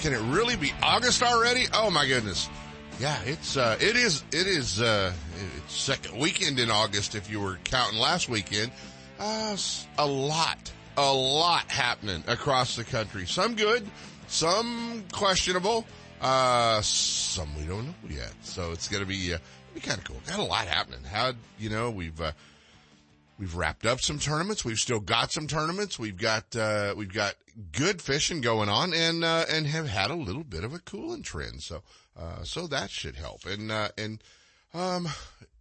Can it really be August already? Oh my goodness. Yeah, it's, uh, it is, it is, uh, it's second weekend in August if you were counting last weekend. Uh, a lot, a lot happening across the country. Some good, some questionable, uh, some we don't know yet. So it's gonna be, uh, be kind of cool. Got a lot happening. How, you know, we've, uh, We've wrapped up some tournaments. We've still got some tournaments. We've got uh, we've got good fishing going on, and uh, and have had a little bit of a cooling trend. So uh, so that should help. And uh, and um,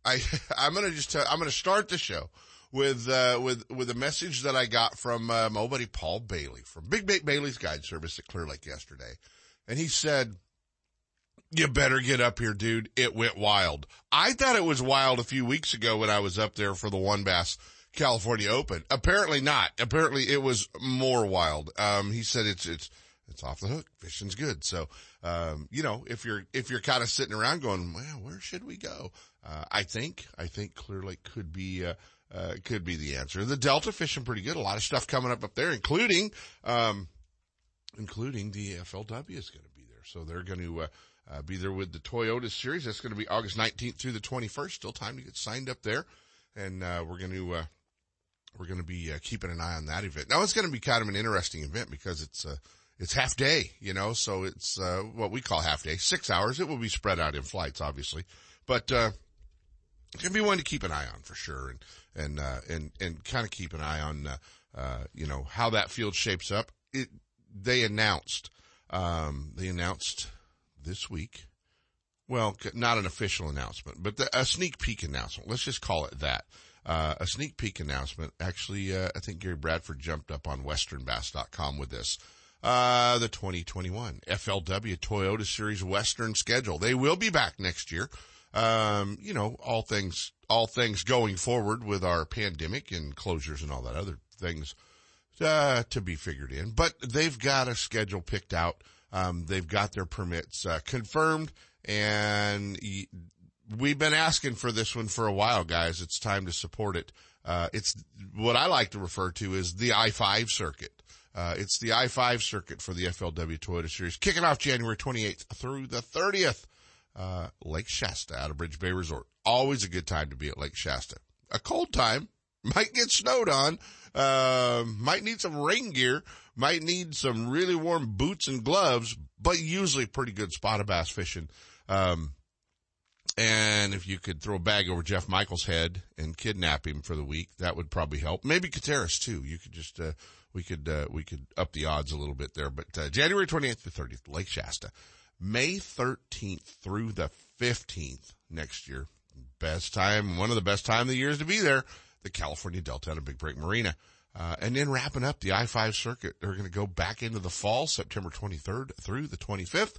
I I'm gonna just tell, I'm gonna start the show with uh, with with a message that I got from uh, my buddy Paul Bailey from Big Bait Bailey's Guide Service at Clear Lake yesterday, and he said. You better get up here, dude. It went wild. I thought it was wild a few weeks ago when I was up there for the One Bass California Open. Apparently not. Apparently it was more wild. Um, he said it's, it's, it's off the hook. Fishing's good. So, um, you know, if you're, if you're kind of sitting around going, well, where should we go? Uh, I think, I think Clear Lake could be, uh, uh, could be the answer. The Delta fishing pretty good. A lot of stuff coming up up there, including, um, including the FLW is going to. So they're going to, uh, uh, be there with the Toyota series. That's going to be August 19th through the 21st. Still time to get signed up there. And, uh, we're going to, uh, we're going to be uh, keeping an eye on that event. Now it's going to be kind of an interesting event because it's, uh, it's half day, you know, so it's, uh, what we call half day, six hours. It will be spread out in flights, obviously, but, uh, it can be one to keep an eye on for sure and, and, uh, and, and kind of keep an eye on, you know, how that field shapes up. It, they announced, um, they announced this week. Well, not an official announcement, but the, a sneak peek announcement. Let's just call it that. Uh, a sneak peek announcement. Actually, uh, I think Gary Bradford jumped up on westernbass.com with this. Uh, the 2021 FLW Toyota Series Western schedule. They will be back next year. Um, you know, all things, all things going forward with our pandemic and closures and all that other things, uh, to be figured in. But they've got a schedule picked out um, they've got their permits uh, confirmed, and we've been asking for this one for a while, guys. It's time to support it. Uh, it's what I like to refer to as the I-5 circuit. Uh, it's the I-5 circuit for the FLW Toyota Series, kicking off January 28th through the 30th. Uh, Lake Shasta out of Bridge Bay Resort. Always a good time to be at Lake Shasta. A cold time, might get snowed on, uh, might need some rain gear, might need some really warm boots and gloves, but usually pretty good spotted bass fishing. Um, and if you could throw a bag over Jeff Michael's head and kidnap him for the week, that would probably help. Maybe Kateris too. You could just, uh, we could, uh, we could up the odds a little bit there. But, uh, January 28th to 30th, Lake Shasta. May 13th through the 15th next year. Best time, one of the best time of the years to be there. The California Delta at a Big Break Marina. Uh, and then wrapping up the I-5 circuit, they're going to go back into the fall, September 23rd through the 25th,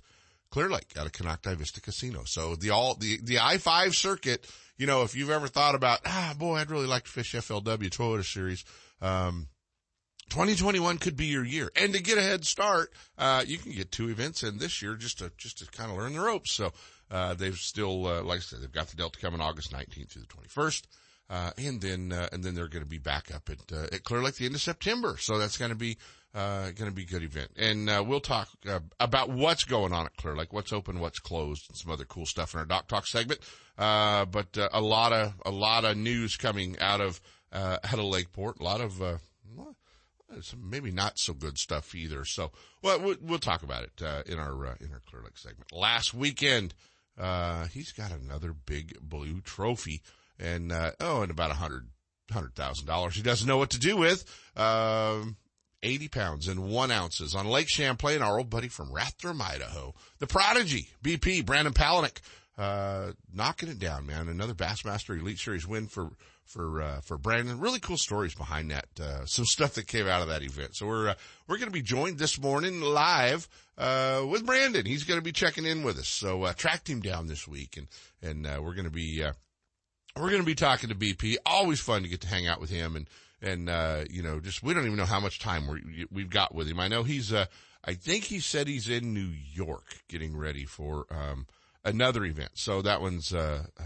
Clear Lake out of Konocti Vista Casino. So the all, the, the I-5 circuit, you know, if you've ever thought about, ah, boy, I'd really like to fish FLW Toyota Series, um, 2021 could be your year. And to get a head start, uh, you can get two events in this year just to, just to kind of learn the ropes. So, uh, they've still, uh, like I said, they've got the Delta coming August 19th through the 21st. Uh, and then, uh, and then they're going to be back up at, uh, at Clear Lake the end of September. So that's going to be, uh, going to be a good event. And, uh, we'll talk, uh, about what's going on at Clear Lake, what's open, what's closed, and some other cool stuff in our Dock Talk segment. but, a lot of, a lot of news coming out of, out of Lakeport, a lot of, some maybe not so good stuff either. So, well, we'll, we'll talk about it, in our, in our Clear Lake segment. Last weekend, he's got another big blue trophy and uh, oh, and about a hundred hundred thousand dollars he doesn't know what to do with. Um, 80 pounds and one ounces on Lake Champlain, our old buddy from Rathdrum, Idaho. The Prodigy, BP, Brandon Palaniuk, uh, knocking it down, man. Another Bassmaster Elite Series win for, for uh, for Brandon. Really cool stories behind that. Uh, some stuff that came out of that event. So we're uh, we're going to be joined this morning live uh, with Brandon. He's going to be checking in with us. So uh, tracked him down this week, and and uh, we're going to be we're going to be talking to BP. Always fun to get to hang out with him, and and uh, you know, just we don't even know how much time we we've got with him. I know he's uh, I think he said he's in New York getting ready for um, another event. So that one's uh, uh,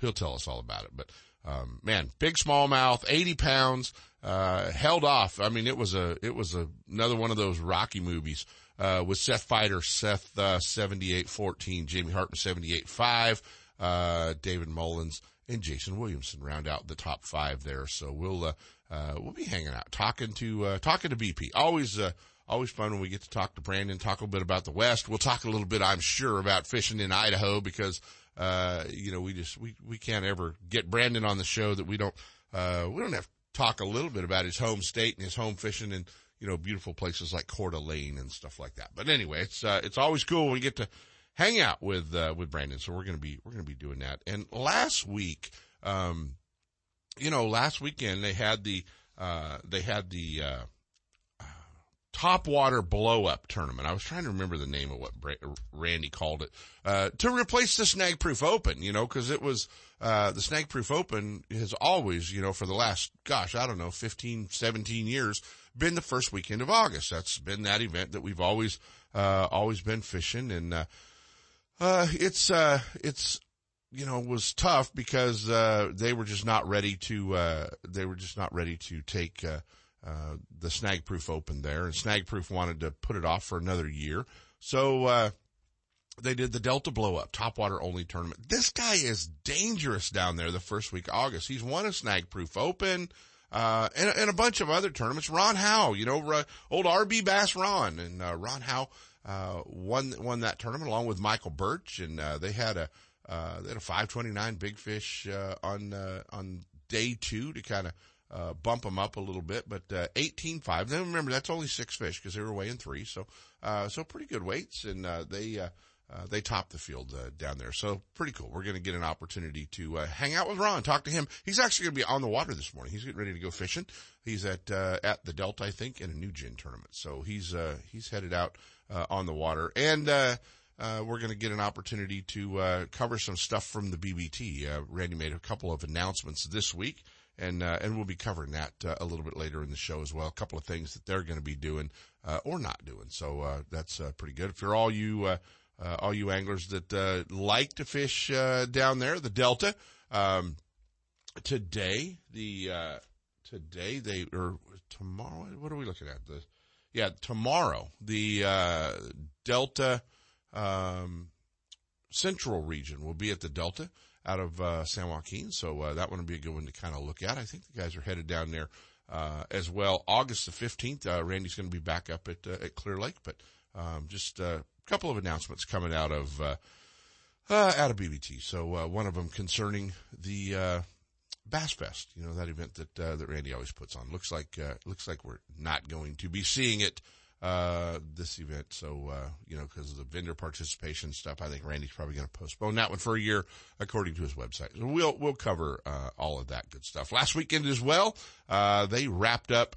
he'll tell us all about it, but. Um, man, big smallmouth, 80 pounds, uh, held off. I mean, it was a, it was a, another one of those Rocky movies, uh, with Seth Feider, Seth, uh, 78-14, Jamie Hartman 78-5, uh, David Mullins and Jason Williamson round out the top five there. So we'll, uh, uh, we'll be hanging out, talking to, uh, talking to BP. Always, uh, always fun when we get to talk to Brandon, talk a little bit about the West. We'll talk a little bit, I'm sure, about fishing in Idaho because, uh, you know, we just, we, we can't ever get Brandon on the show that we don't, uh, we don't have to talk a little bit about his home state and his home fishing and, you know, beautiful places like Coeur d'Alene and stuff like that. But anyway, it's, uh, it's always cool when we get to hang out with, uh, with Brandon. So we're to be, we're to be doing that. And last week, um, you know, last weekend they had the, uh, they had the, uh, top water blow up tournament. I was trying to remember the name of what Randy called it, uh, to replace the snag proof open, you know, cause it was, uh, the snag proof open has always, you know, for the last, gosh, I don't know, 15, 17 years been the first weekend of August. That's been that event that we've always, uh, always been fishing. And, uh, it's, uh, it's, you know, was tough because, uh, they were just not ready to, uh, they were just not ready to take, uh, uh, the snag proof open there and snag proof wanted to put it off for another year. So, uh, they did the Delta blow up, top water only tournament. This guy is dangerous down there the first week of August. He's won a snag proof open, uh, and, and, a bunch of other tournaments. Ron Howe, you know, old RB Bass Ron and, uh, Ron Howe, uh, won, won that tournament along with Michael Birch and, uh, they had a, uh, they had a 529 big fish, uh on, uh on day two to kind of, uh, bump them up a little bit, but, uh, 18.5. Then remember, that's only six fish because they were weighing three. So, uh, so pretty good weights and, uh, they, uh, they topped the field uh, down there. So pretty cool. We're going to get an opportunity to uh, hang out with Ron, talk to him. He's actually going to be on the water this morning. He's getting ready to go fishing. He's at uh, at the Delta, I think, in a Nugent tournament. So he's uh, he's headed out uh, on the water, and we're going to get an opportunity to cover some stuff from the BBT. Randy made a couple of announcements this week and and we'll be covering that a little bit later in the show as well. A couple of things that they're going to be doing or not doing. So that's pretty good. If you're all you uh, all you anglers that like to fish down there, the Delta, um, today the today they or tomorrow. What are we looking at? The yeah tomorrow the Delta um, Central region will be at the Delta out of uh, San Joaquin. So uh, that one will be a good one to kind of look at. I think the guys are headed down there uh, as well. August the 15th, uh, Randy's going to be back up at, uh, at Clear Lake, but um, just a couple of announcements coming out of uh, out of BBT. So one of them concerning the Bass Fest, you know, that event that that Randy always puts on. Looks like looks like we're not going to be seeing it uh, this event. So, uh, you know, because of the vendor participation stuff, I think Randy's probably going to postpone that one for a year, according to his website. So we'll, we'll cover, uh, all of that good stuff. Last weekend as well, uh, they wrapped up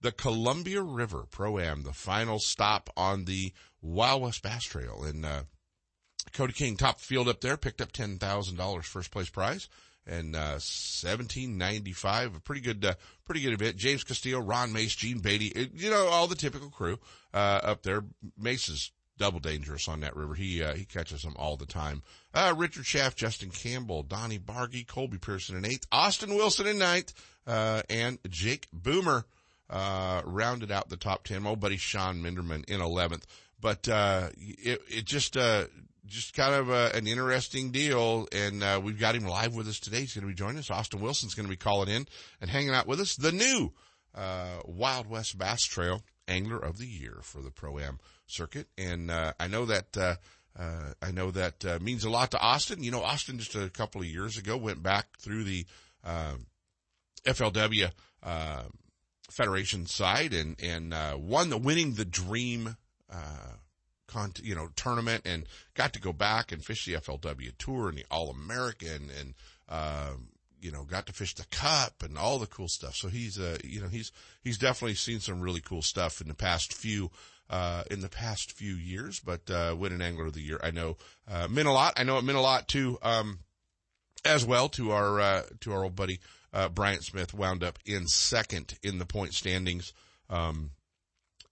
the Columbia River Pro-Am, the final stop on the Wild West Bass Trail. And, uh, Cody King top field up there, picked up $10,000 first place prize and uh, 1795. A pretty good, uh, pretty good event. James Castillo, Ron Mace, Gene Beatty, you know, all the typical crew uh, up there. Mace is double dangerous on that river. He uh, he catches them all the time. Uh, Richard Schaff, Justin Campbell, Donnie Bargy, Colby Pearson in eighth, Austin Wilson in ninth, uh, and Jake Boomer rounded out the top ten. My old buddy Sean Minderman in eleventh. But it it just uh, just kind of a, an interesting deal. And uh, we've got him live with us today. He's going to be joining us. Austin Wilson's going to be calling in and hanging out with us. The new uh, Wild West Bass Trail Angler of the Year for the Pro Am circuit. And uh, I know that. Uh, uh, I know that uh, means a lot to Austin. You know, Austin just a couple of years ago went back through the FLW Federation side and and won the winning the Dream con- you know, tournament and got to go back and fish the FLW tour and the All American and, uh, you know, got to fish the cup and all the cool stuff. So he's, uh, you know, he's, he's definitely seen some really cool stuff in the past few, uh, in the past few years, but, uh, winning angler of the year, I know, uh, meant a lot. I know it meant a lot to, um, as well to our, uh, to our old buddy, uh, Bryant Smith wound up in second in the point standings, um,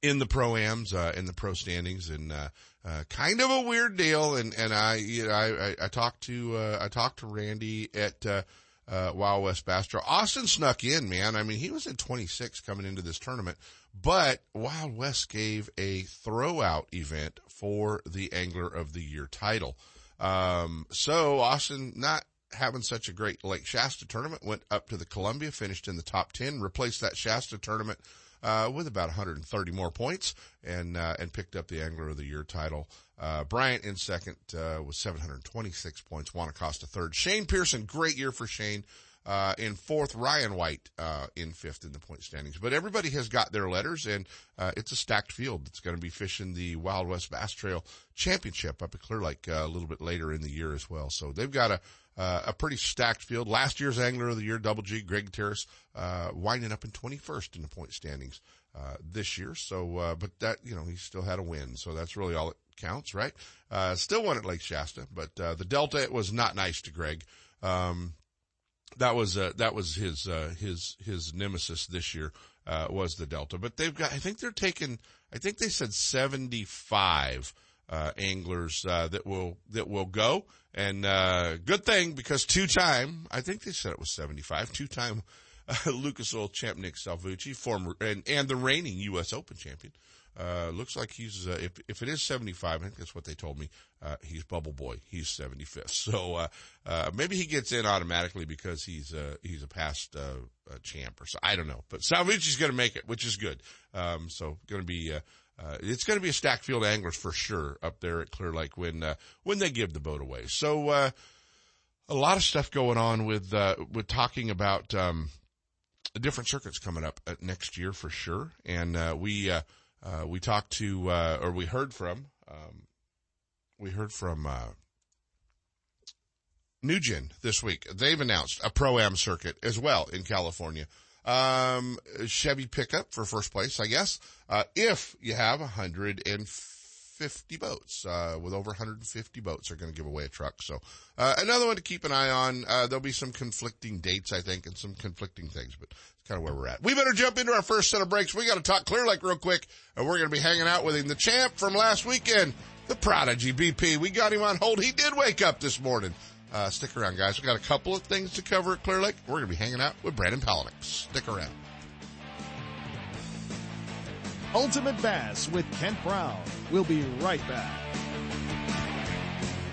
in the pro-ams, uh, in the pro standings and, uh, uh, kind of a weird deal. And, and I, you know, I, I, I talked to, uh, I talked to Randy at, uh, uh, Wild West Bass Austin snuck in, man. I mean, he was in 26 coming into this tournament, but Wild West gave a throwout event for the Angler of the Year title. Um, so Austin not having such a great Lake Shasta tournament went up to the Columbia, finished in the top 10, replaced that Shasta tournament uh, with about 130 more points and, uh, and picked up the Angler of the Year title. Uh, Bryant in second, uh, with 726 points. Wanacosta third. Shane Pearson, great year for Shane. Uh, in fourth, Ryan White, uh, in fifth in the point standings. But everybody has got their letters and, uh, it's a stacked field. It's going to be fishing the Wild West Bass Trail Championship up at Clear Lake, uh, a little bit later in the year as well. So they've got a, uh, a pretty stacked field. Last year's Angler of the Year, Double G, Greg Gutierrez, uh, winding up in 21st in the point standings, uh, this year. So, uh, but that, you know, he still had a win. So that's really all it counts, right? Uh, still won at Lake Shasta, but, uh, the Delta, it was not nice to Greg. Um, that was, that was his, uh, his, his nemesis this year, uh, was the Delta, but they've got, I think they're taking, I think they said 75, uh, anglers, uh, that will, that will go. And, uh, good thing because two time, I think they said it was 75, two time, uh, Lucas Oil champ Nick Salvucci, former, and, and the reigning U.S. Open champion. Uh, looks like he's, uh, if, if it is 75, I think that's what they told me, uh, he's bubble boy. He's 75th. So, uh, uh, maybe he gets in automatically because he's, uh, he's a past, uh, champ or so. I don't know, but Salvucci's going to make it, which is good. Um, so going to be, uh, uh, it's going to be a stack field anglers for sure up there at Clear Lake when, uh, when they give the boat away. So, uh, a lot of stuff going on with, uh, with talking about, um, different circuits coming up next year for sure. And, uh, we, uh, uh, we talked to, uh, or we heard from, um, we heard from, uh, Nugent this week. They've announced a pro-am circuit as well in California. Um, Chevy pickup for first place, I guess. Uh, if you have 150 boats, uh, with over 150 boats are going to give away a truck. So, uh, another one to keep an eye on. Uh, there'll be some conflicting dates, I think, and some conflicting things, but it's kind of where we're at. We better jump into our first set of breaks. We got to talk Clear Lake real quick, and we're going to be hanging out with him, the champ from last weekend, the prodigy BP. We got him on hold. He did wake up this morning. Uh, stick around, guys. We've got a couple of things to cover at Clear Lake. We're going to be hanging out with Brandon Palaniuk. Stick around. Ultimate Bass with Kent Brown. We'll be right back.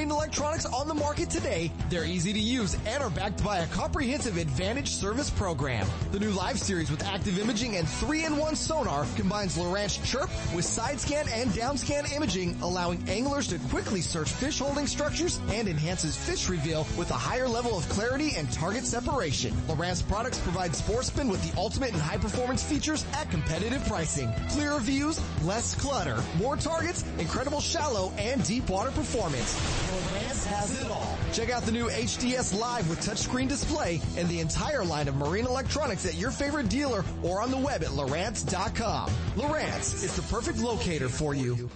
marine electronics on the market today. They're easy to use and are backed by a comprehensive advantage service program. The new live series with active imaging and 3-in-1 sonar combines Lowrance Chirp with side scan and down scan imaging, allowing anglers to quickly search fish holding structures and enhances fish reveal with a higher level of clarity and target separation. Lowrance products provide sportsmen with the ultimate and high performance features at competitive pricing. Clearer views, less clutter, more targets, incredible shallow and deep water performance. Lowrance has it all. Check out the new HDS Live with touchscreen display and the entire line of marine electronics at your favorite dealer or on the web at Lowrance.com. Lowrance is the perfect locator for you.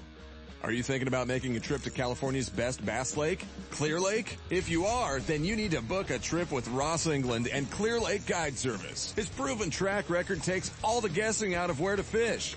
Are you thinking about making a trip to California's best bass lake, Clear Lake? If you are, then you need to book a trip with Ross England and Clear Lake Guide Service. His proven track record takes all the guessing out of where to fish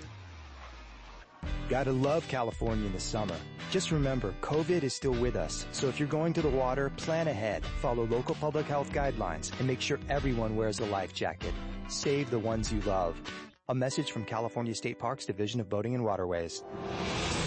Gotta love California in the summer. Just remember, COVID is still with us, so if you're going to the water, plan ahead, follow local public health guidelines, and make sure everyone wears a life jacket. Save the ones you love. A message from California State Parks Division of Boating and Waterways.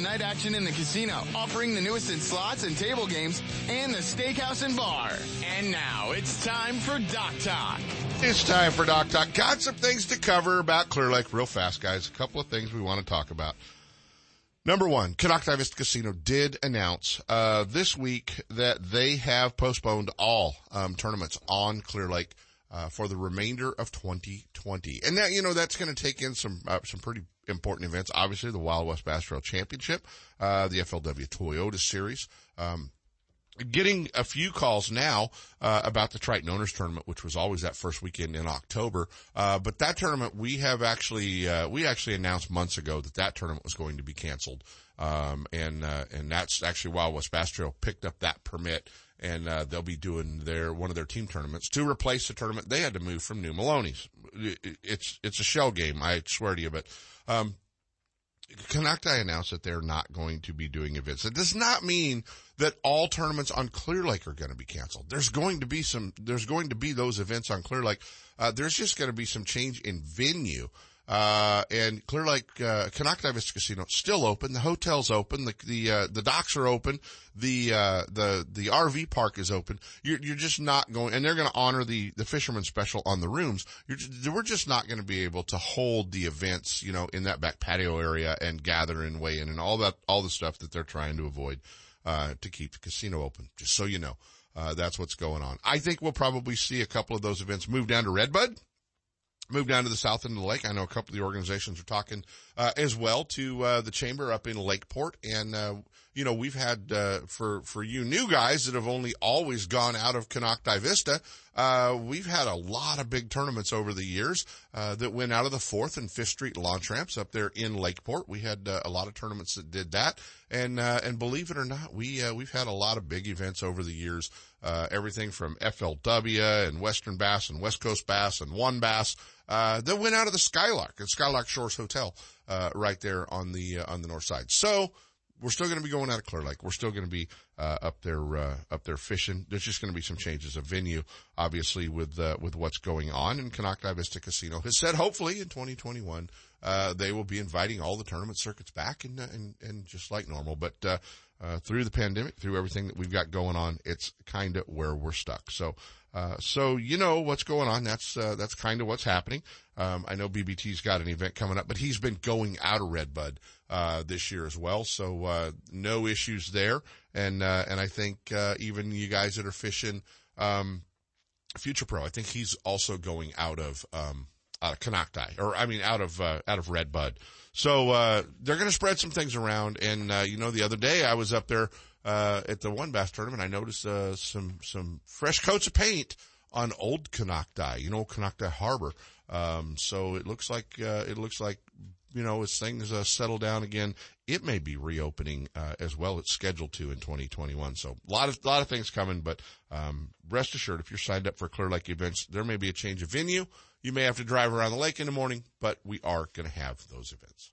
night action in the casino, offering the newest in slots and table games, and the steakhouse and bar. And now it's time for Dock Talk. It's time for Dock Talk. Got some things to cover about Clear Lake real fast, guys. A couple of things we want to talk about. Number one, Konocti Vista Casino did announce uh, this week that they have postponed all um, tournaments on Clear Lake uh, for the remainder of 2020, and that you know that's going to take in some uh, some pretty important events. Obviously, the Wild West Bass Trail Championship, uh, the FLW Toyota Series. Um, getting a few calls now uh, about the Triton Owners Tournament, which was always that first weekend in October. Uh, but that tournament, we have actually uh, we actually announced months ago that that tournament was going to be canceled, um, and uh, and that's actually Wild West Bass Trail picked up that permit. And uh, they'll be doing their one of their team tournaments to replace the tournament they had to move from New Maloney's. It's it's a shell game, I swear to you. But um, Konocti announced that they're not going to be doing events. It does not mean that all tournaments on Clear Lake are going to be canceled. There's going to be some, there's going to be those events on Clear Lake. Uh, there's just going to be some change in venue. Uh, and Clear Lake, uh, Vista Casino still open. The hotel's open. The, the, uh, the docks are open. The, uh, the, the RV park is open. You're, you're just not going, and they're going to honor the, the fisherman special on the rooms. You're, we're just not going to be able to hold the events, you know, in that back patio area and gather and weigh in and all that, all the stuff that they're trying to avoid, uh, to keep the casino open. Just so you know. Uh, that's what's going on. I think we'll probably see a couple of those events move down to Redbud move down to the south end of the lake. I know a couple of the organizations are talking uh, as well to uh, the chamber up in Lakeport, and uh, you know we've had uh, for for you new guys that have only always gone out of Konocti Vista. Uh, we've had a lot of big tournaments over the years uh, that went out of the Fourth and Fifth Street launch ramps up there in Lakeport. We had a lot of tournaments that did that, and and believe it or not, we we've had a lot of big events over the years. everything from FLW and Western Bass and West Coast Bass and One Bass uh, that went out of the Skylark at Skylark Shores Hotel, uh, right there on the, uh, on the north side. So, we're still going to be going out of Clear Lake. We're still going to be uh, up there uh, up there fishing. There's just going to be some changes of venue, obviously, with with what's going on. And Konocti Vista Casino has said hopefully in 2021 uh, they will be inviting all the tournament circuits back and and, and just like normal. But uh, through the pandemic, through everything that we've got going on, it's kind of where we're stuck. So. So you know what's going on. That's that's kind of what's happening. Um, I know BBT's got an event coming up, but he's been going out of Redbud uh, this year as well. So, uh, no issues there. And, uh, and I think, uh, even you guys that are fishing, um, Future Pro, I think he's also going out of, um, out of Konocti, or I mean, out of, uh, out of Redbud. So, uh, they're going to spread some things around. And, you know, the other day I was up there, at the one bass tournament. I noticed, some, some fresh coats of paint on old Konocti, you know, Konocti Harbor. Um, so it looks like, it looks like you know, as things uh, settle down again, it may be reopening uh, as well. It's scheduled to in 2021. So a lot of lot of things coming, but um, rest assured, if you're signed up for Clear Lake events, there may be a change of venue. You may have to drive around the lake in the morning, but we are going to have those events.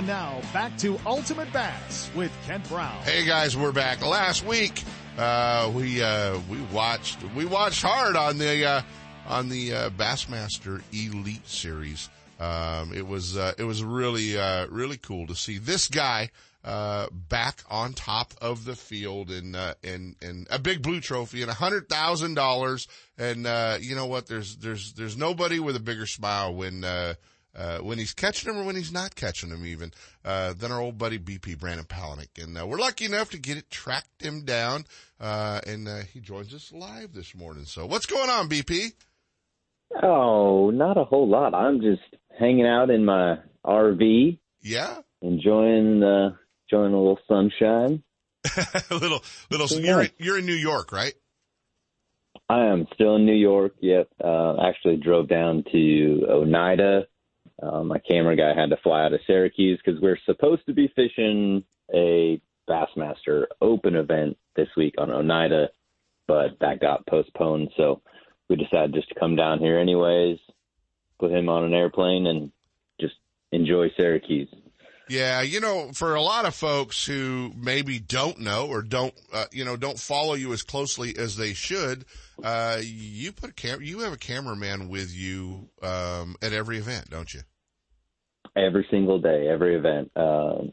And now back to Ultimate Bass with Kent Brown. Hey guys, we're back. Last week, uh, we, uh, we watched, we watched hard on the, uh, on the, uh, Bassmaster Elite Series. Um, it was, uh, it was really, uh, really cool to see this guy, uh, back on top of the field and, uh, and, and a big blue trophy and a hundred thousand dollars. And, uh, you know what? There's, there's, there's nobody with a bigger smile when, uh, uh, when he's catching them or when he's not catching them even, uh, than our old buddy BP Brandon Palaniuk. And, uh, we're lucky enough to get it tracked him down, uh, and, uh, he joins us live this morning. So what's going on, BP? Oh, not a whole lot. I'm just hanging out in my RV, Yeah? enjoying the enjoying a little sunshine. a little, little, Yeah. you're, in- you're in New York, right? I am still in New York. Yep. Uh, actually drove down to Oneida. Uh, my camera guy had to fly out of Syracuse because we're supposed to be fishing a Bassmaster Open event this week on Oneida, but that got postponed. So we decided just to come down here anyways, put him on an airplane, and just enjoy Syracuse. Yeah, you know, for a lot of folks who maybe don't know or don't, uh, you know, don't follow you as closely as they should, uh, you put a cam, you have a cameraman with you, um, at every event, don't you? Every single day, every event. Um,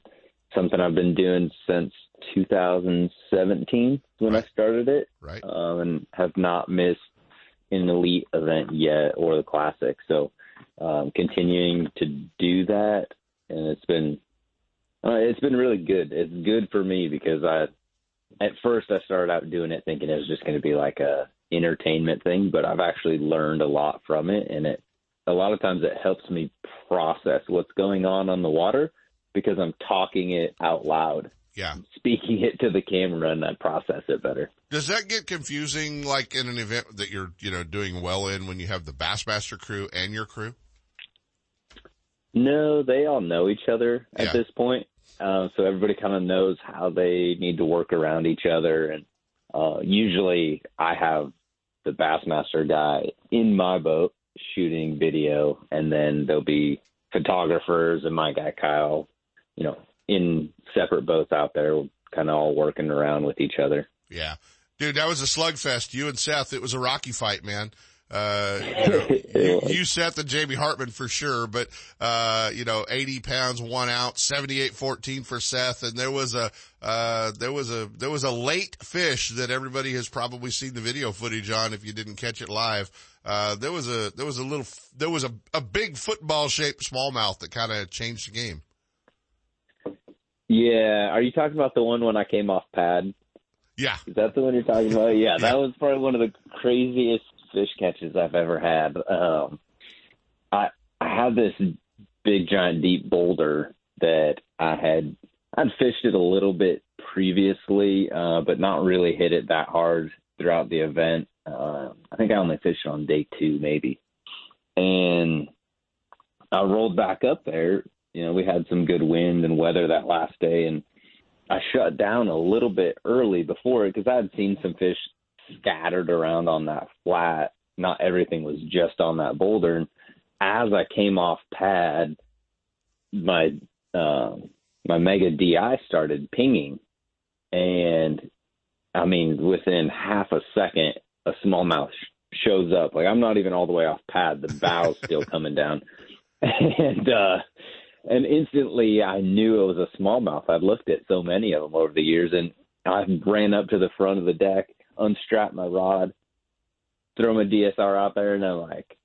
something I've been doing since 2017 when Right. I started it, Right? um, and have not missed an elite event yet or the classic. So, um, continuing to do that, and it's been uh, it's been really good. It's good for me because I at first I started out doing it thinking it was just going to be like a entertainment thing, but I've actually learned a lot from it, and it a lot of times it helps me process what's going on on the water because I'm talking it out loud, Yeah. I'm speaking it to the camera, and I process it better. Does that get confusing, like in an event that you're, you know, doing well in when you have the Bassmaster crew and your crew? No, they all know each other at Yeah. this point, uh, so everybody kind of knows how they need to work around each other. And uh, usually, I have the Bassmaster guy in my boat shooting video, and then there'll be photographers and my guy Kyle, you know, in separate boats out there, kind of all working around with each other. Yeah. Dude, that was a slugfest. You and Seth, it was a rocky fight, man. Uh, you, know, you, you Seth and Jamie Hartman for sure, but, uh, you know, 80 pounds, one out, 78-14 for Seth. And there was a, uh, there was a, there was a late fish that everybody has probably seen the video footage on if you didn't catch it live. Uh, there was a, there was a little, there was a, a big football shaped smallmouth that kind of changed the game. Yeah, are you talking about the one when I came off pad? Yeah. Is that the one you're talking about? Yeah, Yeah. that was probably one of the craziest fish catches I've ever had. Um, I I had this big giant deep boulder that I had I'd fished it a little bit previously, uh, but not really hit it that hard throughout the event. Uh, I think I only fished on day two maybe, and I rolled back up there. You know, we had some good wind and weather that last day, and I shut down a little bit early before it because I had seen some fish scattered around on that flat. Not everything was just on that boulder. And as I came off pad, my uh, my mega DI started pinging, and I mean within half a second, a smallmouth sh- shows up. Like I'm not even all the way off pad. The bow's still coming down, and uh, and instantly I knew it was a smallmouth. I'd looked at so many of them over the years, and I ran up to the front of the deck, unstrapped my rod, throw my DSR out there, and I'm like,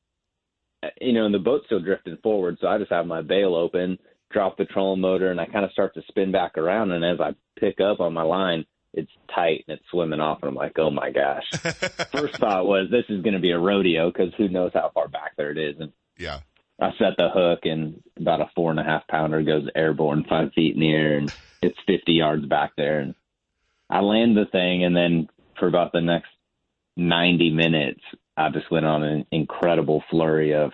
you know, and the boat's still drifting forward, so I just have my bail open, drop the trolling motor, and I kind of start to spin back around. And as I pick up on my line, it's tight and it's swimming off, and I'm like, oh my gosh. First thought was this is going to be a rodeo because who knows how far back there it is, and Yeah. I set the hook and about a four and a half pounder goes airborne five feet in the air and it's 50 yards back there. And I land the thing. And then for about the next 90 minutes, I just went on an incredible flurry of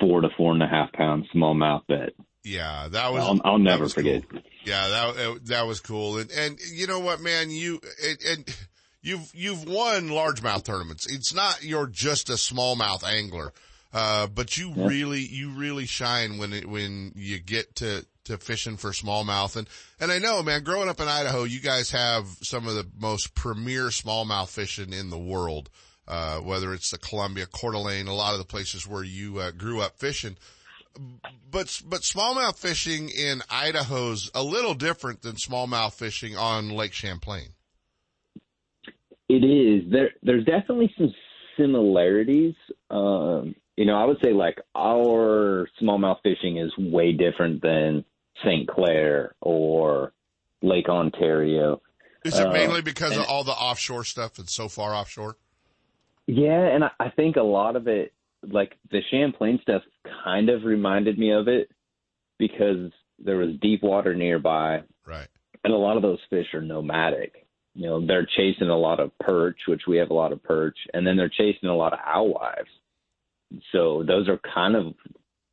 four to four and a half pound smallmouth that Yeah, that was. I'll, I'll never forget. cool. Yeah, that that was cool, and and you know what, man, you and, and you've you've won largemouth tournaments. It's not you're just a smallmouth angler, uh, but you really you really shine when it when you get to to fishing for smallmouth, and and I know, man, growing up in Idaho, you guys have some of the most premier smallmouth fishing in the world. Uh, whether it's the Columbia, Coeur d'Alene, a lot of the places where you uh, grew up fishing but but smallmouth fishing in Idaho's a little different than smallmouth fishing on Lake Champlain. It is. There there's definitely some similarities. Um, you know, I would say like our smallmouth fishing is way different than St. Clair or Lake Ontario. Is it Uh, mainly because of all the offshore stuff that's so far offshore? Yeah, and I, I think a lot of it, like the Champlain stuff, kind of reminded me of it because there was deep water nearby, Right. and a lot of those fish are nomadic. You know, they're chasing a lot of perch, which we have a lot of perch, and then they're chasing a lot of alewives. So those are kind of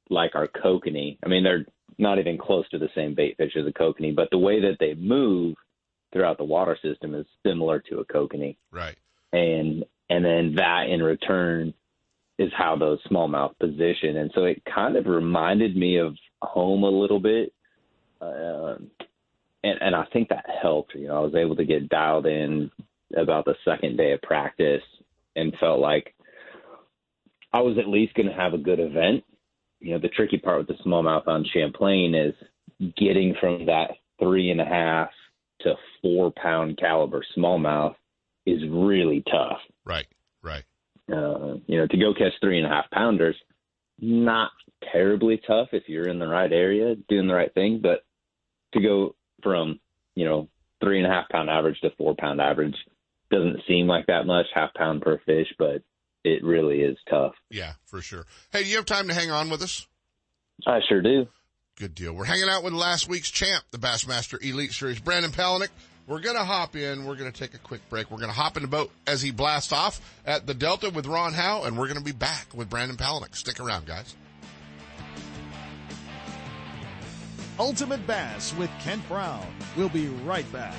like our kokanee. I mean, they're not even close to the same bait fish as a kokanee, but the way that they move throughout the water system is similar to a kokanee Right. and and then that in return is how those smallmouth position. And so it kind of reminded me of home a little bit, uh, and and I think that helped. You know, I was able to get dialed in about the second day of practice and felt like I was at least going to have a good event. You know, the tricky part with the smallmouth on Champlain is getting from that three and a half to four pound caliber smallmouth is really tough. Right. Right. Uh, you know, to go catch three and a half pounders, not terribly tough if you're in the right area doing the right thing, but to go from, you know, three and a half pound average to four pound average doesn't seem like that much, half pound per fish, but it really is tough. Yeah, for sure. Hey, do you have time to hang on with us? I sure do. Good deal. We're hanging out with last week's champ, the Bassmaster Elite Series, Brandon Palaniuk. We're going to hop in. We're going to take a quick break. We're going to hop in the boat as he blasts off at the Delta with Ron Howe, and we're going to be back with Brandon Palaniuk. Stick around, guys. Ultimate Bass with Kent Brown. We'll be right back.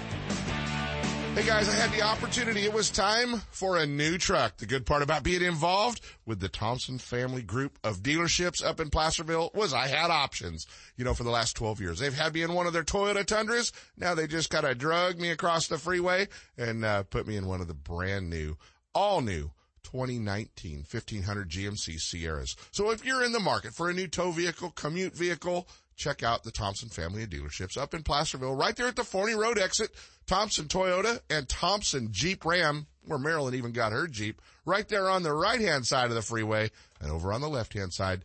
Hey guys, I had the opportunity. It was time for a new truck. The good part about being involved with the Thompson family group of dealerships up in Placerville was I had options, you know, for the last 12 years. They've had me in one of their Toyota Tundras. Now they just kind of drug me across the freeway and uh, put me in one of the brand new, all new 2019 1500 GMC Sierras. So if you're in the market for a new tow vehicle, commute vehicle, check out the Thompson family of dealerships up in Placerville, right there at the Forney Road exit. Thompson Toyota and Thompson Jeep Ram, where Marilyn even got her Jeep, right there on the right hand side of the freeway. And over on the left hand side,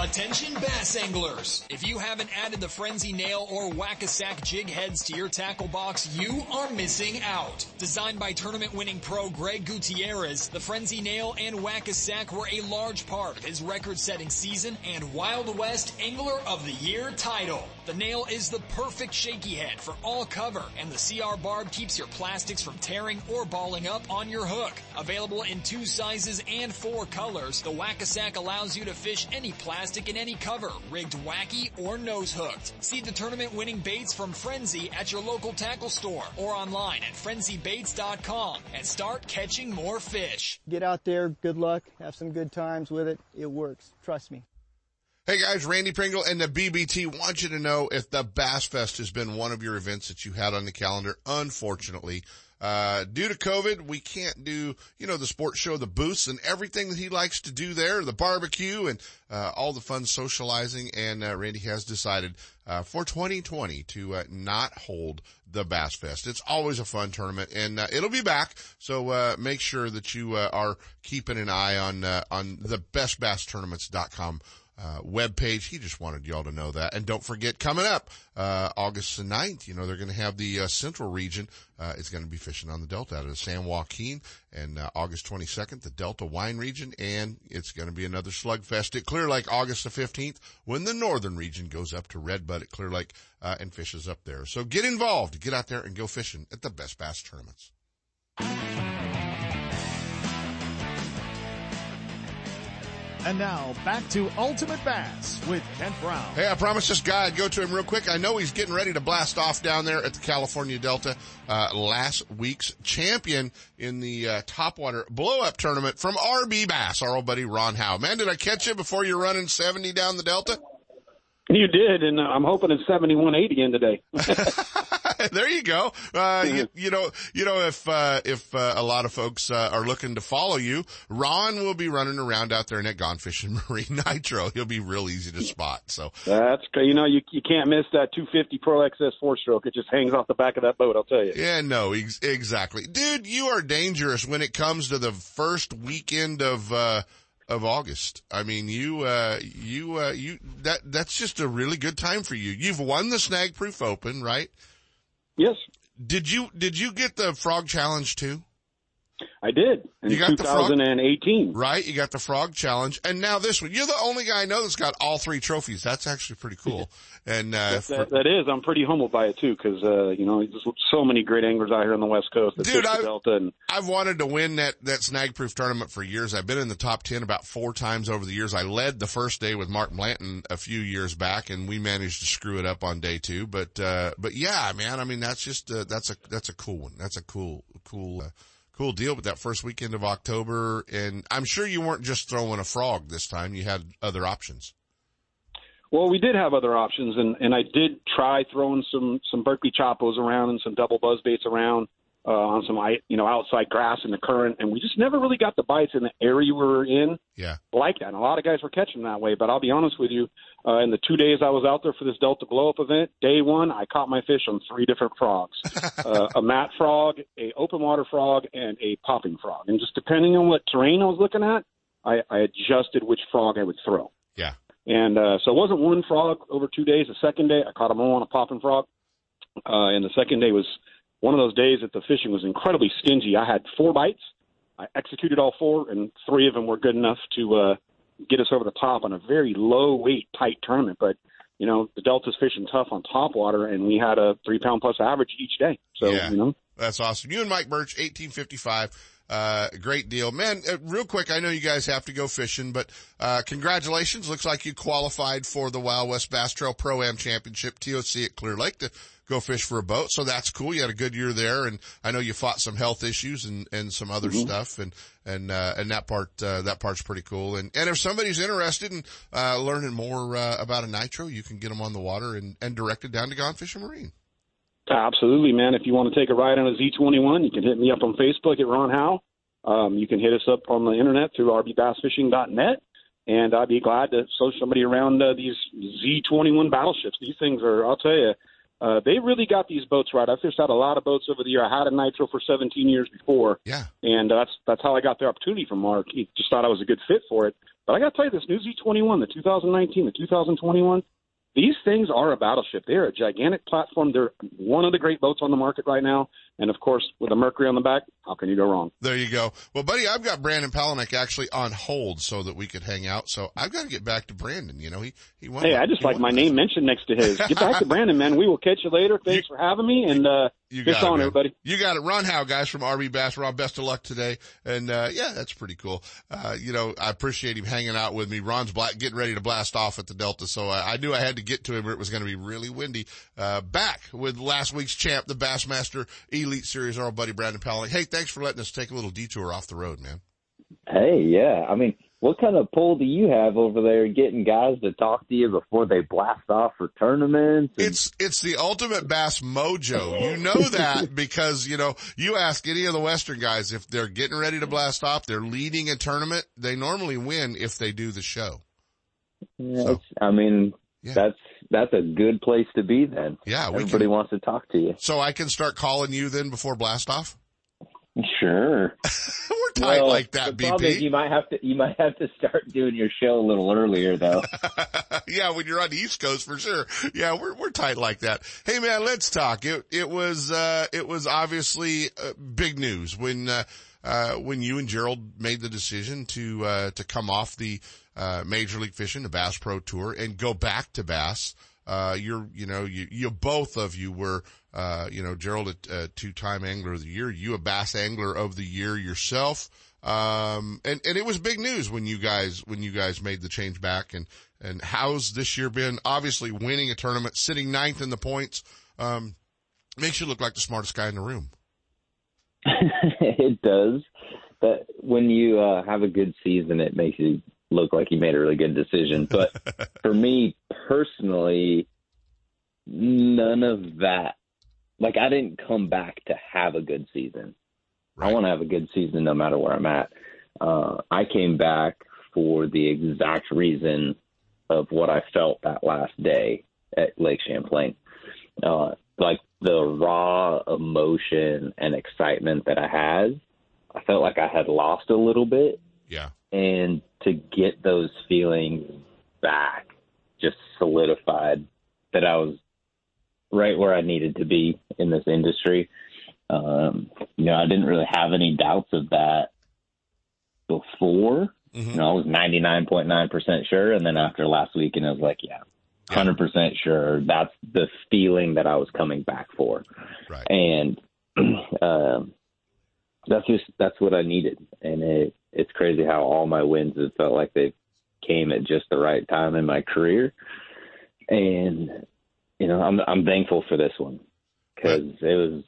Attention bass anglers! If you haven't added the Frenzy Nail or Whack-A-Sack jig heads to your tackle box, you are missing out. Designed by tournament winning pro Greg Gutierrez, the Frenzy Nail and Whack-A-Sack were a large part of his record setting season and Wild West Angler of the Year title. The nail is the perfect shaky head for all cover, and the CR barb keeps your plastics from tearing or balling up on your hook. Available in two sizes and four colors, the Whack-A-Sack allows you to fish any plastic in any cover, rigged wacky or nose hooked. See the tournament winning baits from Frenzy at your local tackle store or online at frenzybaits.com and start catching more fish. Get out there, good luck, have some good times with it. It works. Trust me. Hey guys, Randy Pringle and the BBT want you to know if the Bass Fest has been one of your events that you had on the calendar. Unfortunately, uh, due to COVID, we can't do, you know, the sports show, the booths and everything that he likes to do there, the barbecue and, uh, all the fun socializing. And, uh, Randy has decided, uh, for 2020 to, uh, not hold the Bass Fest. It's always a fun tournament and, uh, it'll be back. So, uh, make sure that you, uh, are keeping an eye on, uh, on the bestbasstournaments.com uh, web page. He just wanted y'all to know that. And don't forget coming up, uh, August the 9th, you know, they're going to have the, uh, central region, uh, is going to be fishing on the Delta out of San Joaquin and, uh, August 22nd, the Delta wine region. And it's going to be another slugfest at Clear Lake August the 15th when the northern region goes up to Red Bud at Clear Lake, uh, and fishes up there. So get involved, get out there and go fishing at the best bass tournaments. And now back to Ultimate Bass with Kent Brown. Hey, I promised this guy I'd go to him real quick. I know he's getting ready to blast off down there at the California Delta. Uh, last week's champion in the uh, topwater blow up tournament from RB Bass, our old buddy Ron Howe. Man, did I catch you before you're running 70 down the Delta? You did, and uh, I'm hoping it's 7180 in today. there you go. Uh, you, you, know, you know, if, uh, if, uh, a lot of folks, uh, are looking to follow you, Ron will be running around out there in that Gone Fishing Marine Nitro. He'll be real easy to spot. So that's, good. you know, you, you can't miss that 250 Pro XS four stroke. It just hangs off the back of that boat. I'll tell you. Yeah, no, ex- exactly. Dude, you are dangerous when it comes to the first weekend of, uh, of August. I mean, you, uh, you, uh, you, that, that's just a really good time for you. You've won the Snag Proof Open, right? Yes. Did you, did you get the Frog Challenge too? I did in You got the frog- 2018. Right? You got the Frog Challenge. And now this one. You're the only guy I know that's got all three trophies. That's actually pretty cool. And, uh, That, that, that is. I'm pretty humbled by it too, because uh, you know, there's so many great anglers out here on the West Coast Dude, fish the I- Delta, and I've wanted to win that, that snag proof tournament for years. I've been in the top 10 about four times over the years. I led the first day with Mark Blanton a few years back and we managed to screw it up on day two. But, uh, but yeah, man, I mean, that's just, uh, that's a, that's a cool one. That's a cool, cool, uh, cool deal with that first weekend of October. And I'm sure you weren't just throwing a frog this time. You had other options. Well, we did have other options, and, and I did try throwing some some Berkley choppos around and some double buzz baits around uh, on some i- you know outside grass in the current, and we just never really got the bites in the area we were in Yeah. like that. And a lot of guys were catching that way, but I'll be honest with you, uh, in the two days I was out there for this Delta Blow Up event, day one I caught my fish on three different frogs: uh, a mat frog, a open water frog, and a popping frog. And just depending on what terrain I was looking at, I, I adjusted which frog I would throw. Yeah. And uh, so it wasn't one frog over two days. The second day, I caught them all on a popping frog. Uh, and the second day was one of those days that the fishing was incredibly stingy. I had four bites. I executed all four, and three of them were good enough to uh, get us over the top on a very low weight, tight tournament. But, you know, the Delta's fishing tough on top water, and we had a three pound plus average each day. So, Yeah. you know. That's awesome. You and Mike Birch, 1855. Uh, great deal. Man, uh, real quick, I know you guys have to go fishing, but, uh, congratulations. Looks like you qualified for the Wild West Bass Trail Pro-Am Championship, TOC at Clear Lake to go fish for a boat. So that's cool. You had a good year there and I know you fought some health issues and, and some other stuff and, and, uh, and that part, uh, that part's pretty cool. And, and if somebody's interested in, uh, learning more, uh, about a nitro, you can get them on the water and, and directed down to Gone Fishing Marine. Absolutely, man. If you want to take a ride on a Z21, you can hit me up on Facebook at Ron Howe. Um, you can hit us up on the internet through rbbassfishing.net, and I'd be glad to show somebody around uh, these Z21 battleships. These things are, I'll tell you, uh, they really got these boats right. I've fished out a lot of boats over the year. I had a Nitro for 17 years before, Yeah. and that's that's how I got the opportunity from Mark. He just thought I was a good fit for it. But I got to tell you, this new Z21, the 2019, the 2021, these things are a battleship. They're a gigantic platform. They're one of the great boats on the market right now. And of course, with a Mercury on the back, how can you go wrong? There you go. Well, buddy, I've got Brandon Palaniuk actually on hold so that we could hang out. So I've got to get back to Brandon. You know, he, he won. Hey, I just like my name mentioned next to his. Get back to Brandon, man. We will catch you later. Thanks you, for having me. And, uh, you got on, it, everybody. You got it. Ron Howe, guys from RB Bass. Ron, best of luck today. And, uh, yeah, that's pretty cool. Uh, you know, I appreciate him hanging out with me. Ron's black, getting ready to blast off at the Delta. So I, I knew I had to get to him or it was going to be really windy. Uh, back with last week's champ, the Bassmaster Elite Series, our buddy Brandon Palaniuk. Hey, thanks for letting us take a little detour off the road, man. Hey, yeah. I mean, what kind of pull do you have over there getting guys to talk to you before they blast off for tournaments? And- it's it's the ultimate bass mojo. You know that because you know you ask any of the Western guys if they're getting ready to blast off, they're leading a tournament. They normally win if they do the show. Yeah, so, I mean, yeah. that's that's a good place to be then. Yeah, everybody can, wants to talk to you. So I can start calling you then before blast off. Sure. We're tight well, like that, BP. You might have to you might have to start doing your show a little earlier though. yeah, when you're on the East Coast for sure. Yeah, we're we're tight like that. Hey man, let's talk. It it was uh it was obviously uh, big news when uh uh when you and Gerald made the decision to uh to come off the uh Major League Fishing, the Bass Pro Tour and go back to Bass. Uh, you're, you know, you, you, both of you were, uh, you know, Gerald, a, a two-time angler of the year, you a bass angler of the year yourself. Um, and, and it was big news when you guys, when you guys made the change back and, and how's this year been? Obviously winning a tournament, sitting ninth in the points, um, makes you look like the smartest guy in the room. it does. But when you, uh, have a good season, it makes you look like he made a really good decision. But for me personally, none of that. Like I didn't come back to have a good season. Right. I want to have a good season no matter where I'm at. Uh, I came back for the exact reason of what I felt that last day at Lake Champlain. Uh, like the raw emotion and excitement that I had, I felt like I had lost a little bit. Yeah. And to get those feelings back just solidified that I was right where I needed to be in this industry. Um, you know, I didn't really have any doubts of that before. Mm-hmm. You know, I was 99.9% sure. And then after last week, and I was like, yeah, 100% sure. That's the feeling that I was coming back for. Right. And, um, that's just, that's what I needed. And it, it's crazy how all my wins have felt like they came at just the right time in my career. And, you know, I'm, I'm thankful for this one because it was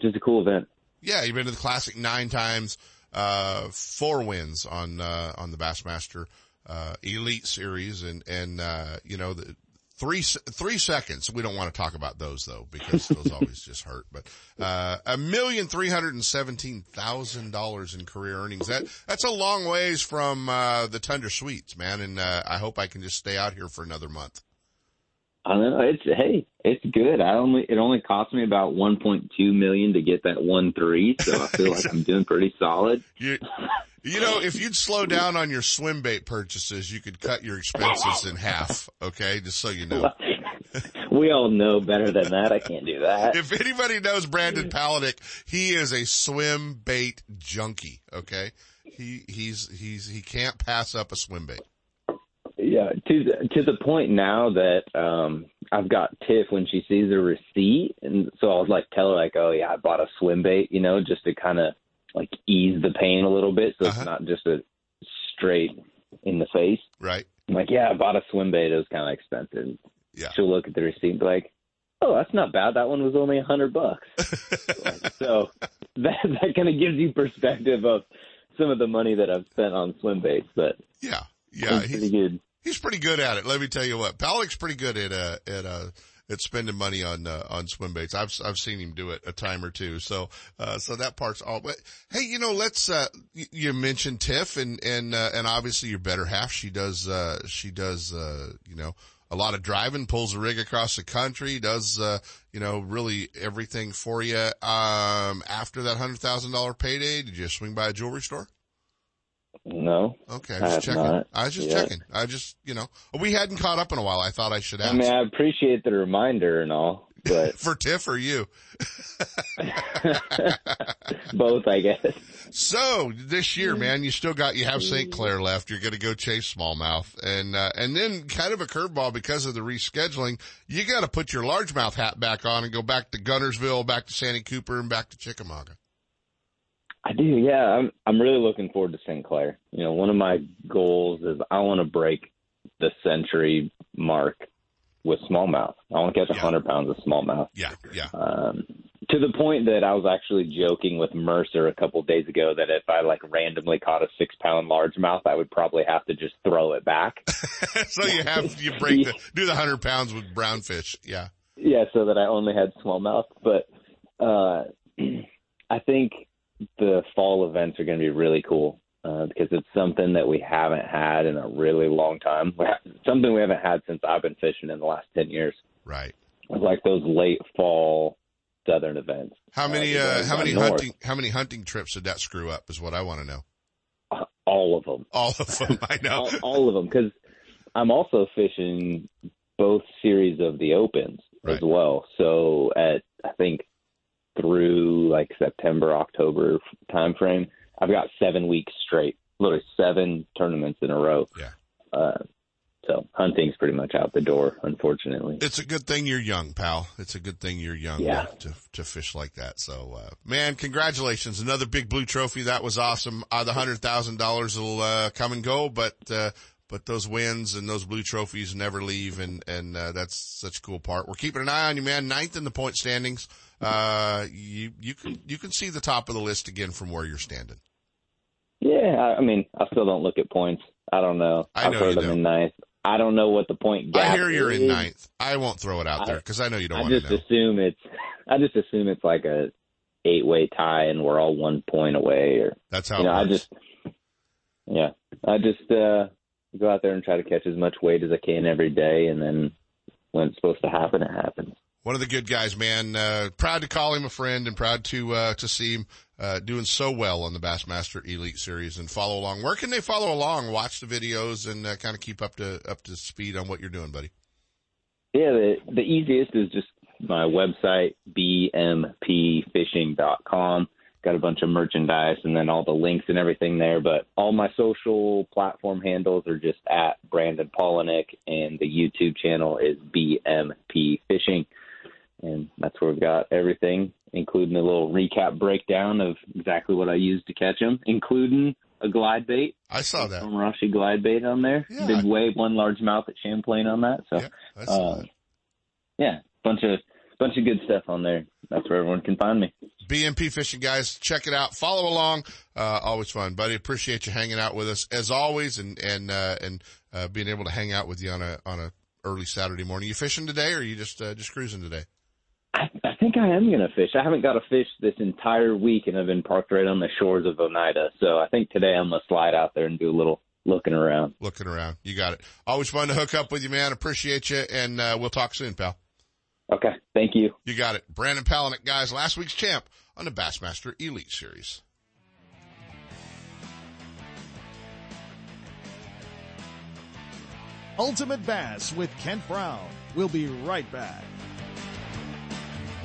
just a cool event. Yeah. You've been to the classic nine times, uh, four wins on, uh, on the Bassmaster, uh, elite series and, and, uh, you know, the, three three seconds. We don't want to talk about those though because those always just hurt. But uh, a million three hundred and seventeen thousand dollars in career earnings. That that's a long ways from uh, the Tundra Suites, man. And uh, I hope I can just stay out here for another month. I know it's hey, it's good. I only it only cost me about one point two million to get that one three, so I feel like I'm doing pretty solid. You, you know, if you'd slow down on your swim bait purchases, you could cut your expenses in half. Okay, just so you know. we all know better than that. I can't do that. If anybody knows Brandon Palaniuk, he is a swim bait junkie. Okay, he he's he's he can't pass up a swim bait. Yeah, to to the point now that um I've got Tiff when she sees a receipt, and so I'll like tell her like, oh yeah, I bought a swim bait, you know, just to kind of like ease the pain a little bit, so uh-huh. it's not just a straight in the face. Right. I'm like, yeah, I bought a swim bait. It was kind of expensive. Yeah. She'll look at the receipt and be like, oh, that's not bad. That one was only a hundred bucks. like, so that that kind of gives you perspective of some of the money that I've spent on swim baits. But yeah, yeah, he's pretty good. He's pretty good at it. Let me tell you what, Palaniuk's pretty good at uh at uh at spending money on uh, on swim baits. I've I've seen him do it a time or two. So uh, so that part's all. But hey, you know, let's. Uh, you mentioned Tiff and and uh, and obviously your better half. She does uh, she does uh, you know a lot of driving, pulls a rig across the country, does uh, you know really everything for you. Um, after that hundred thousand dollar payday, did you swing by a jewelry store? No. Okay, I was checking. Not. I was just yet. checking. I just, you know, we hadn't caught up in a while. I thought I should ask. I mean, I appreciate the reminder and all. but for Tiff or you? both, I guess. So this year, man, you still got you have St. Clair left. You're going to go chase smallmouth, and uh, and then kind of a curveball because of the rescheduling. You got to put your largemouth hat back on and go back to Guntersville, back to Santee Cooper, and back to Chickamauga. I do, yeah. I'm I'm really looking forward to St. Clair. You know, one of my goals is I want to break the century mark with smallmouth. I want to catch a Yeah. hundred pounds of smallmouth. Yeah, yeah. Um, to the point that I was actually joking with Mercer a couple of days ago that if I like randomly caught a six pound largemouth, I would probably have to just throw it back. so you have you break the do the hundred pounds with brownfish. Yeah, yeah, so that I only had smallmouth. But uh, I think the fall events are going to be really cool uh, because it's something that we haven't had in a really long time. Something we haven't had since I've been fishing in the last ten years. right. Like those late fall southern events. How many Uh, uh, how many north. hunting how many hunting trips did that screw up? Is what I want to know. All of them. All of them. I know. all, all of them because I'm also fishing both series of the opens as well. So at I think through like September October time frame, I've got seven weeks straight, literally seven tournaments in a row. Yeah. Uh, so hunting's pretty much out the door, unfortunately. It's a good thing you're young, pal. It's a good thing you're young Yeah. to, to fish like that. So, uh, man, congratulations. Another big blue trophy. That was awesome. Uh, the hundred thousand dollars will, uh, come and go, but, uh, but those wins and those blue trophies never leave. And, and, uh, that's such a cool part. We're keeping an eye on you, man. Ninth in the point standings. Uh, you, you can, you can see the top of the list again from where you're standing. Yeah, I, mean, I still don't look at points. I don't know. I know heard you them don't. in ninth. I don't know what the point gap I hear you're in ninth. I won't throw it out I- there because I know you don't I want to I just know. assume it's I just assume it's like a eight way tie and we're all one point away or That's how you know, I just yeah. I just uh go out there and try to catch as much weight as I can every day and then when it's supposed to happen it happens. One of the good guys, man. Uh, proud to call him a friend and proud to, uh, to see him, uh, doing so well on the Bassmaster Elite Series and follow along. Where can they follow along? Watch the videos and, uh, kind of keep up to, up to speed on what you're doing, buddy. Yeah, the the easiest is just my website, bmpfishing.com. Got a bunch of merchandise and then all the links and everything there. But all my social platform handles are just at Brandon Palaniuk, and the YouTube channel is BMP Fishing. And that's where we've got everything, including a little recap breakdown of exactly what I used to catch them, including a glide bait. I saw that. Some Rashi glide bait on there. Yeah. Did wave, one largemouth at Champlain on that. So Yeah, I uh, that. yeah, bunch of bunch of good stuff on there. That's where everyone can find me. BMP Fishing guys, check it out. Follow along. Uh, always fun, buddy. Appreciate you hanging out with us as always and, and, uh, and, uh, being able to hang out with you on a, on a early Saturday morning. You fishing today or are you just, uh, just cruising today? I, I think I am gonna fish. I haven't got a fish this entire week, and I've been parked right on the shores of Oneida. So I think today I'm gonna slide out there and do a little looking around. Looking around. You got it. Always fun to hook up with you, man. Appreciate you. And, uh, we'll talk soon, pal. Okay, thank you. You got it. Brandon Palaniuk, guys, last week's champ on the Bassmaster Elite Series. Ultimate Bass with Kent Brown. We'll be right back.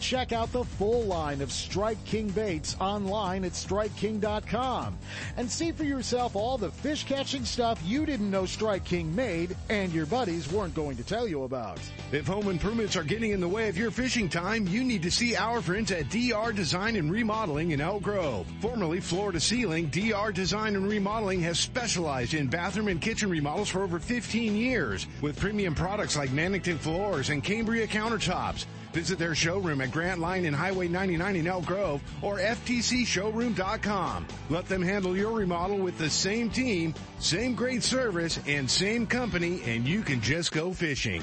Check out the full line of Strike King baits online at StrikeKing.com and see for yourself all the fish catching stuff you didn't know Strike King made and your buddies weren't going to tell you about. If home improvements are getting in the way of your fishing time, you need to see our friends at DR Design and Remodeling in Elk Grove. Formerly Floor to Ceiling, DR Design and Remodeling has specialized in bathroom and kitchen remodels for over 15 years with premium products like Mannington floors and Cambria countertops. Visit their showroom at Grant Line and Highway 99 in Elk Grove or FTCshowroom.com. Let them handle your remodel with the same team, same great service, and same company, and you can just go fishing.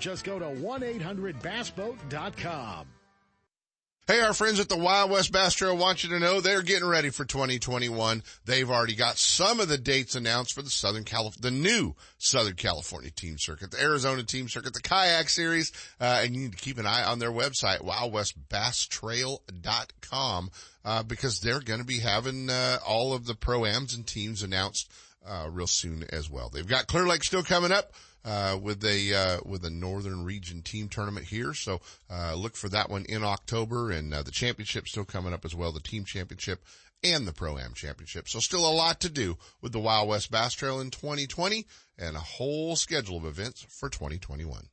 just go to 1-800-BassBoat.com. Hey, our friends at the Wild West Bass Trail want you to know they're getting ready for 2021. They've already got some of the dates announced for the Southern Calif- the new Southern California team circuit, the Arizona team circuit, the kayak series, uh, and you need to keep an eye on their website, wildwestbasstrail.com, uh, because they're going to be having, uh, all of the pro-ams and teams announced, uh, real soon as well. They've got Clear Lake still coming up uh, with a uh, with a northern region team tournament here. So uh, look for that one in October, and uh, the championship still coming up as well, the team championship and the pro am championship. So still a lot to do with the Wild West Bass Trail in 2020, and a whole schedule of events for 2021.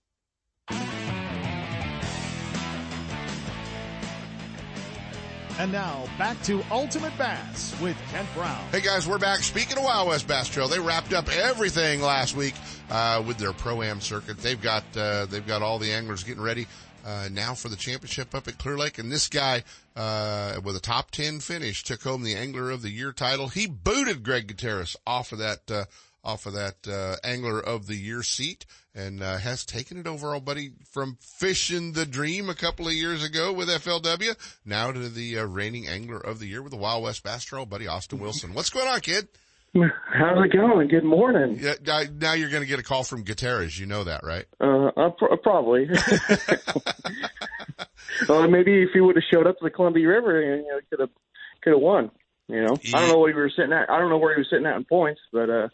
And now back to Ultimate Bass with Kent Brown. Hey guys, we're back. Speaking of Wild West Bass Trail, they wrapped up everything last week uh, with their pro am circuit. They've got uh, they've got all the anglers getting ready uh, now for the championship up at Clear Lake, and this guy uh, with a top ten finish took home the Angler of the Year title. He booted Greg Gutierrez off of that uh, off of that uh, Angler of the Year seat and uh, has taken it over, old buddy, from fishing the dream a couple of years ago with FLW, now to the uh, reigning Angler of the Year with the Wild West Bass Trail, buddy Austin Wilson. What's going on, kid? How's it going? Good morning. Yeah, now you're going to get a call from Gutierrez. You know that, right? Uh, uh pr- probably. well, maybe if he would have showed up to the Columbia River, you know, could have could have won. You know, yeah. I don't know what he was sitting at. I don't know where he was sitting at in points, but uh,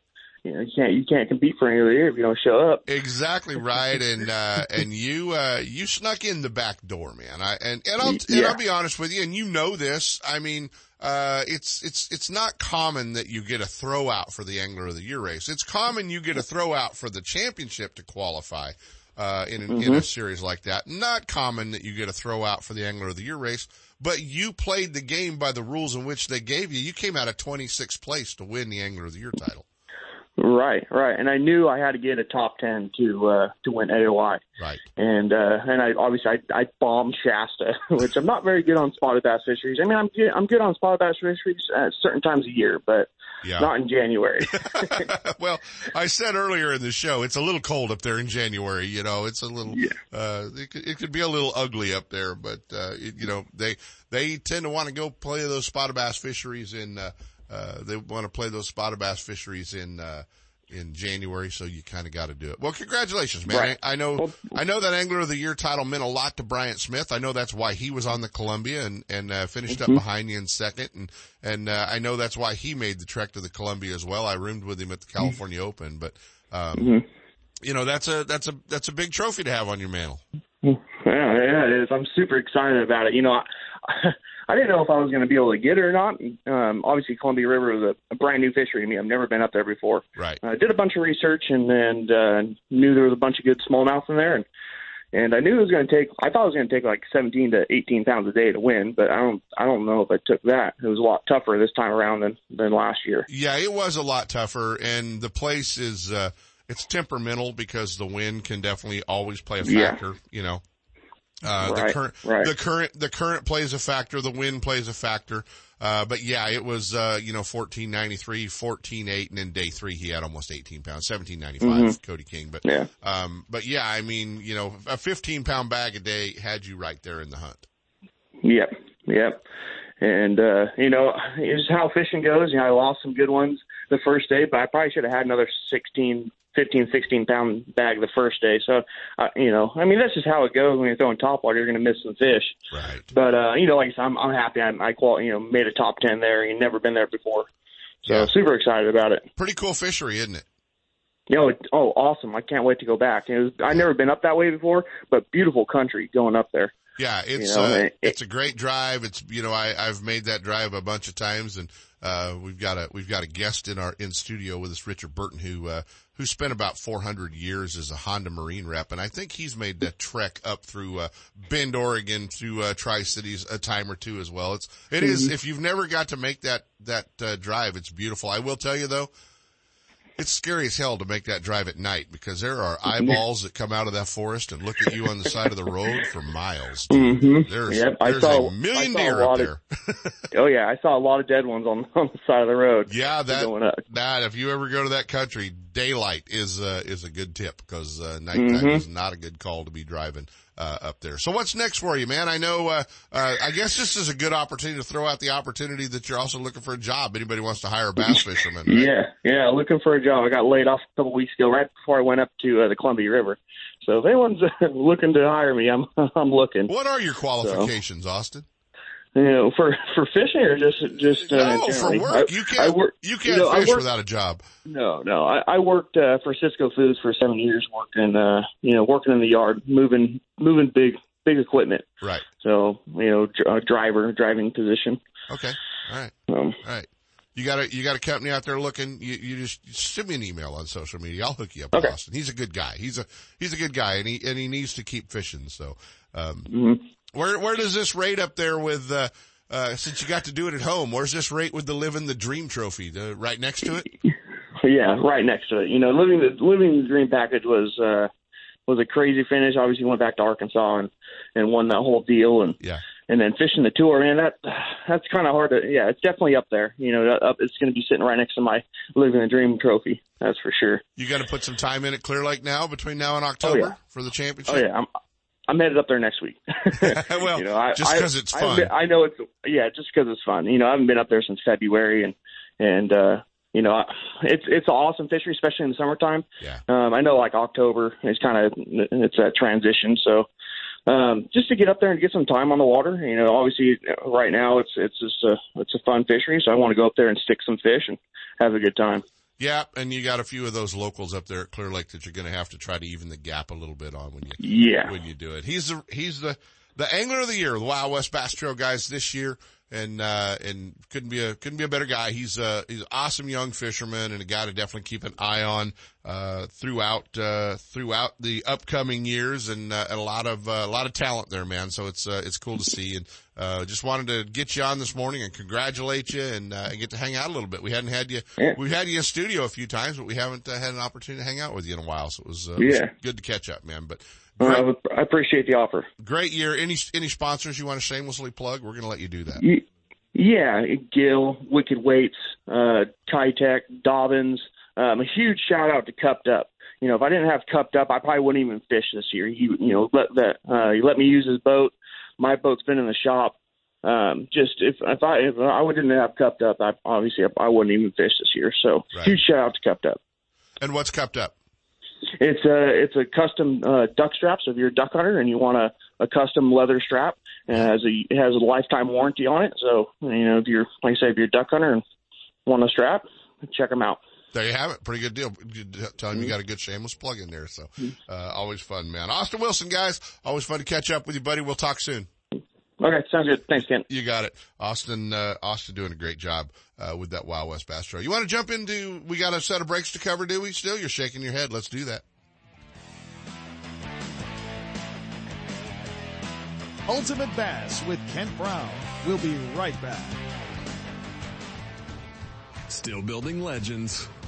you know, you can't you can't compete for any of the year if you don't show up. Exactly right, and uh, and you uh, you snuck in the back door, man. I and and I'll yeah. and I'll be honest with you, and you know this. I mean, uh, it's it's it's not common that you get a throw out for the Angler of the Year race. It's common you get a throw out for the championship to qualify. Uh, in, an, mm-hmm. in a series like that. Not common that you get a throw out for the Angler of the Year race, but you played the game by the rules in which they gave you. You came out of 26th place to win the Angler of the Year title. Right, right. And I knew I had to get a top ten to uh to win AOY. Right. And uh and I obviously I I bombed Shasta, which I'm not very good on spotted bass fisheries. I mean I'm good I'm good on spotted bass fisheries at certain times of year, but yeah. not in January. well, I said earlier in the show, it's a little cold up there in January, you know, it's a little yeah. uh it could, it could be a little ugly up there, but uh it, you know, they they tend to want to go play those spotted bass fisheries in uh uh, they want to play those spotted bass fisheries in, uh, in January, so you kind of got to do it. Well, congratulations, man. Right. I, I, know, I know that Angler of the Year title meant a lot to Bryant Smith. I know that's why he was on the Columbia and, and, uh, finished mm-hmm. up behind you in second. And, and, uh, I know that's why he made the trek to the Columbia as well. I roomed with him at the mm-hmm. California mm-hmm. Open, but, um, mm-hmm. you know, that's a, that's a, that's a big trophy to have on your mantle. Yeah, yeah, it is. I'm super excited about it. You know, I, I didn't know if I was going to be able to get it or not. Um, obviously, Columbia River was a, a brand new fishery to me. I've never been up there before. Right. I uh, did a bunch of research and and uh, knew there was a bunch of good smallmouth in there, and and I knew it was going to take. I thought it was going to take like 17 to 18 pounds a day to win, but I don't. I don't know if I took that. It was a lot tougher this time around than than last year. Yeah, it was a lot tougher, and the place is. uh it's temperamental because the wind can definitely always play a factor, yeah. you know. Uh, right, the current, right. the current, the current plays a factor. The wind plays a factor. Uh, but yeah, it was, uh, you know, 1493, 14.8, and then day three, he had almost 18 pounds, 1795, mm-hmm. Cody King. But, yeah. um, but yeah, I mean, you know, a 15 pound bag a day had you right there in the hunt. Yep. Yep. And, uh, you know, it's how fishing goes. You know, I lost some good ones the first day, but I probably should have had another 16, 15, 16 pound bag the first day. So, uh, you know, I mean, that's just how it goes when you're throwing top water. You're going to miss some fish. Right. But, uh, you know, like I said, I'm, I'm happy I, I qual, you know, made a top 10 there. You've never been there before. So yeah. super excited about it. Pretty cool fishery, isn't it? You know, oh, awesome. I can't wait to go back. It was, I've never been up that way before, but beautiful country going up there. Yeah, it's You know, uh, it- it's a great drive. It's you know I I've made that drive a bunch of times, and uh, we've got a we've got a guest in our in studio with us, Richard Burton, who uh, who spent about 400 years as a Honda Marine rep, and I think he's made that trek up through uh, Bend, Oregon, through uh, Tri Cities a time or two as well. It's it is Mhm. if you've never got to make that that uh, drive, it's beautiful. I will tell you though. It's scary as hell to make that drive at night because there are eyeballs that come out of that forest and look at you on the side of the road for miles. Mm-hmm. There's, yep, I there's saw a million saw deer a up there. Of, oh yeah, I saw a lot of dead ones on on the side of the road. Yeah, that that if you ever go to that country, daylight is uh, is a good tip because uh, nighttime Mhm. is not a good call to be driving uh, up there. So what's next for you, man? I know. Uh, uh, I guess this is a good opportunity to throw out the opportunity that you're also looking for a job. Anybody wants to hire a bass fisherman? right? Yeah, yeah, looking for a job. I got laid off a couple weeks ago, right before I went up to uh, the Columbia River. So if anyone's looking to hire me, I'm I'm looking. What are your qualifications, Austin? You know, for for fishing or just just uh, No, for work. I- you can't. work- you can't know, I fish work- without a job. No, no. I, I worked uh, for Sysco Foods for seven years, working uh, you know, working in the yard, moving moving big big equipment. Right. So you know, dr- driver driving position. Okay. All right. Um, All right. You got a you got a company out there looking. You, you just send me an email on social media. I'll hook you up with Okay. Austin. He's a good guy. He's a he's a good guy, and he and he needs to keep fishing. So, um, Mm-hmm. Where where does this rate up there with? Uh, uh, since you got to do it at home, where's this rate with the living the dream trophy? The, right next to it. Yeah, right next to it. You know, living the living the dream package was uh was a crazy finish. Obviously, went back to Arkansas and and won that whole deal. And Yeah. and then fishing the tour, man, that that's kind of hard to. Yeah, it's definitely up there. You know, up, it's going to be sitting right next to my living the dream trophy. That's for sure. You got to put some time in at Clear Lake now between now and October yeah. for the championship. Oh yeah, I'm I'm headed up there next week. well, you know, I, just 'cause it's fun. been- I know it's yeah, just because it's fun. You know, I haven't been up there since February, and and uh, you know, it's it's an awesome fishery, especially in the summertime. Yeah. Um, I know like October is kind of it's that transition, so um, just to get up there and get some time on the water. You know, obviously right now it's it's just a it's a fun fishery, so I want to go up there and stick some fish and have a good time. Yeah, and you got a few of those locals up there at Clear Lake that you're going to have to try to even the gap a little bit on when you Yeah. when you do it. He's the he's the the angler of the year, the Wild West Bass Trail guys this year, and uh and couldn't be a couldn't be a better guy. He's uh he's an awesome young fisherman and a guy to definitely keep an eye on uh throughout uh throughout the upcoming years and, uh, and a lot of uh, a lot of talent there, man. So it's uh, it's cool to see and uh just wanted to get you on this morning and congratulate you and uh, and get to hang out a little bit. We hadn't had you Yeah. we've had you in studio a few times, but we haven't uh, had an opportunity to hang out with you in a while. So it was, uh, it was Yeah. good to catch up, man. But Uh, I appreciate the offer. Great year. Any any sponsors you want to shamelessly plug? We're going to let you do that. Yeah, Gill, Wicked Weights, uh, Keitech, Dobyns. Um, a huge shout out to Cupped Up. You know, if I didn't have Cupped Up, I probably wouldn't even fish this year. He, you know, let that uh, he let me use his boat. My boat's been in the shop. Um, just if if I if I wouldn't have Cupped Up, I obviously I wouldn't even fish this year. So Right. huge shout out to Cupped Up. And what's cupped up? It's a it's a custom uh, duck strap. So if you're a duck hunter and you want a, a custom leather strap, it has a it has a lifetime warranty on it. So you know if you're like I say if you're a duck hunter and want a strap, check them out. There you have it. Pretty good deal. Tell him you got a good shameless plug in there. So, uh, always fun, man. Austin Wilson, guys. Always fun to catch up with you, buddy. We'll talk soon. Okay, sounds good. Thanks, Ken. You got it. Austin, uh, Austin doing a great job, uh, with that Wild West Bass Trail. You want to jump into, we got a set of breaks to cover, do we? Still, you're shaking your head. Let's do that. Ultimate Bass with Kent Brown. We'll be right back. Still building legends,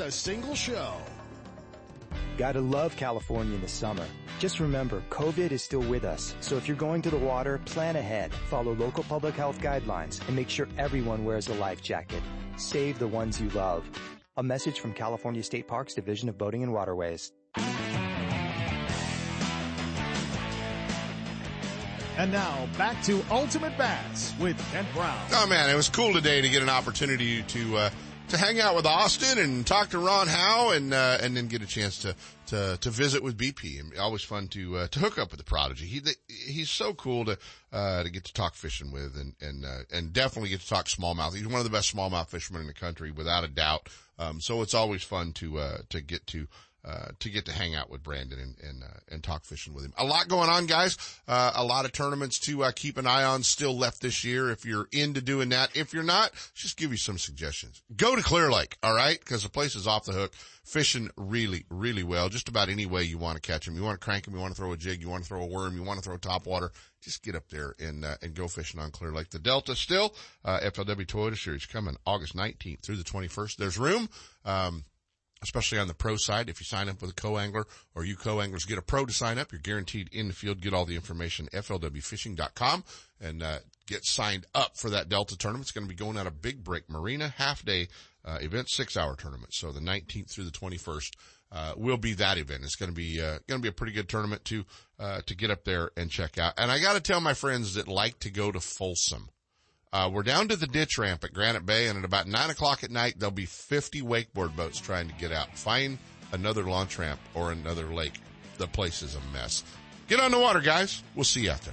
a single show. Gotta love California in the summer. Just remember, COVID is still with us. So if you're going to the water, plan ahead, follow local public health guidelines, and make sure everyone wears a life jacket. Save the ones you love. A message from California State Parks Division of Boating and Waterways. And now back to Ultimate Bass with Kent Brown. Oh man, it was cool today to get an opportunity to uh, to hang out with Austin and talk to Ron Howe and uh, and then get a chance to to to visit with BP. And always fun to uh, to hook up with the prodigy. He he's so cool to uh, to get to talk fishing with and and uh, and definitely get to talk smallmouth. He's one of the best smallmouth fishermen in the country without a doubt. Um, so it's always fun to uh, to get to uh, to get to hang out with Brandon and and, uh, and talk fishing with him. A lot going on, guys. Uh, a lot of tournaments to uh, keep an eye on still left this year. If you're into doing that, if you're not, just give you some suggestions. Go to Clear Lake, all right, because the place is off the hook. Fishing really, really well. Just about any way you want to catch them. You want to crank them. You want to throw a jig. You want to throw a worm. You want to throw top water. Just get up there and uh, and go fishing on Clear Lake. The Delta still uh, FLW Toyota Series coming August 19th through the 21st. There's room. Um, especially on the pro side. If you sign up with a co-angler or you co-anglers get a pro to sign up, you're guaranteed in the field. Get all the information flwfishing.com and uh, get signed up for that Delta tournament. It's going to be going out a Big Break Marina, half day uh, event, six hour tournament. So the 19th through the 21st uh, will be that event. It's going to be uh, going to be a pretty good tournament to uh, to get up there and check out. And I got to tell my friends that like to go to Folsom. Uh, we're down to the ditch ramp at Granite Bay, and at about nine o'clock at night, there'll be 50 wakeboard boats trying to get out. Find another launch ramp or another lake. The place is a mess. Get on the water, guys. We'll see you out there.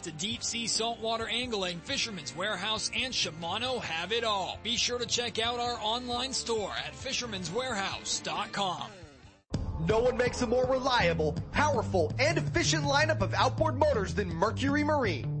to deep sea saltwater angling, Fisherman's Warehouse and Shimano have it all. Be sure to check out our online store at fishermanswarehouse.com. No one makes a more reliable, powerful, and efficient lineup of outboard motors than Mercury Marine.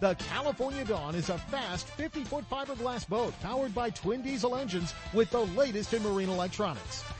the California Dawn is a fast 50-foot fiberglass boat powered by twin diesel engines with the latest in marine electronics.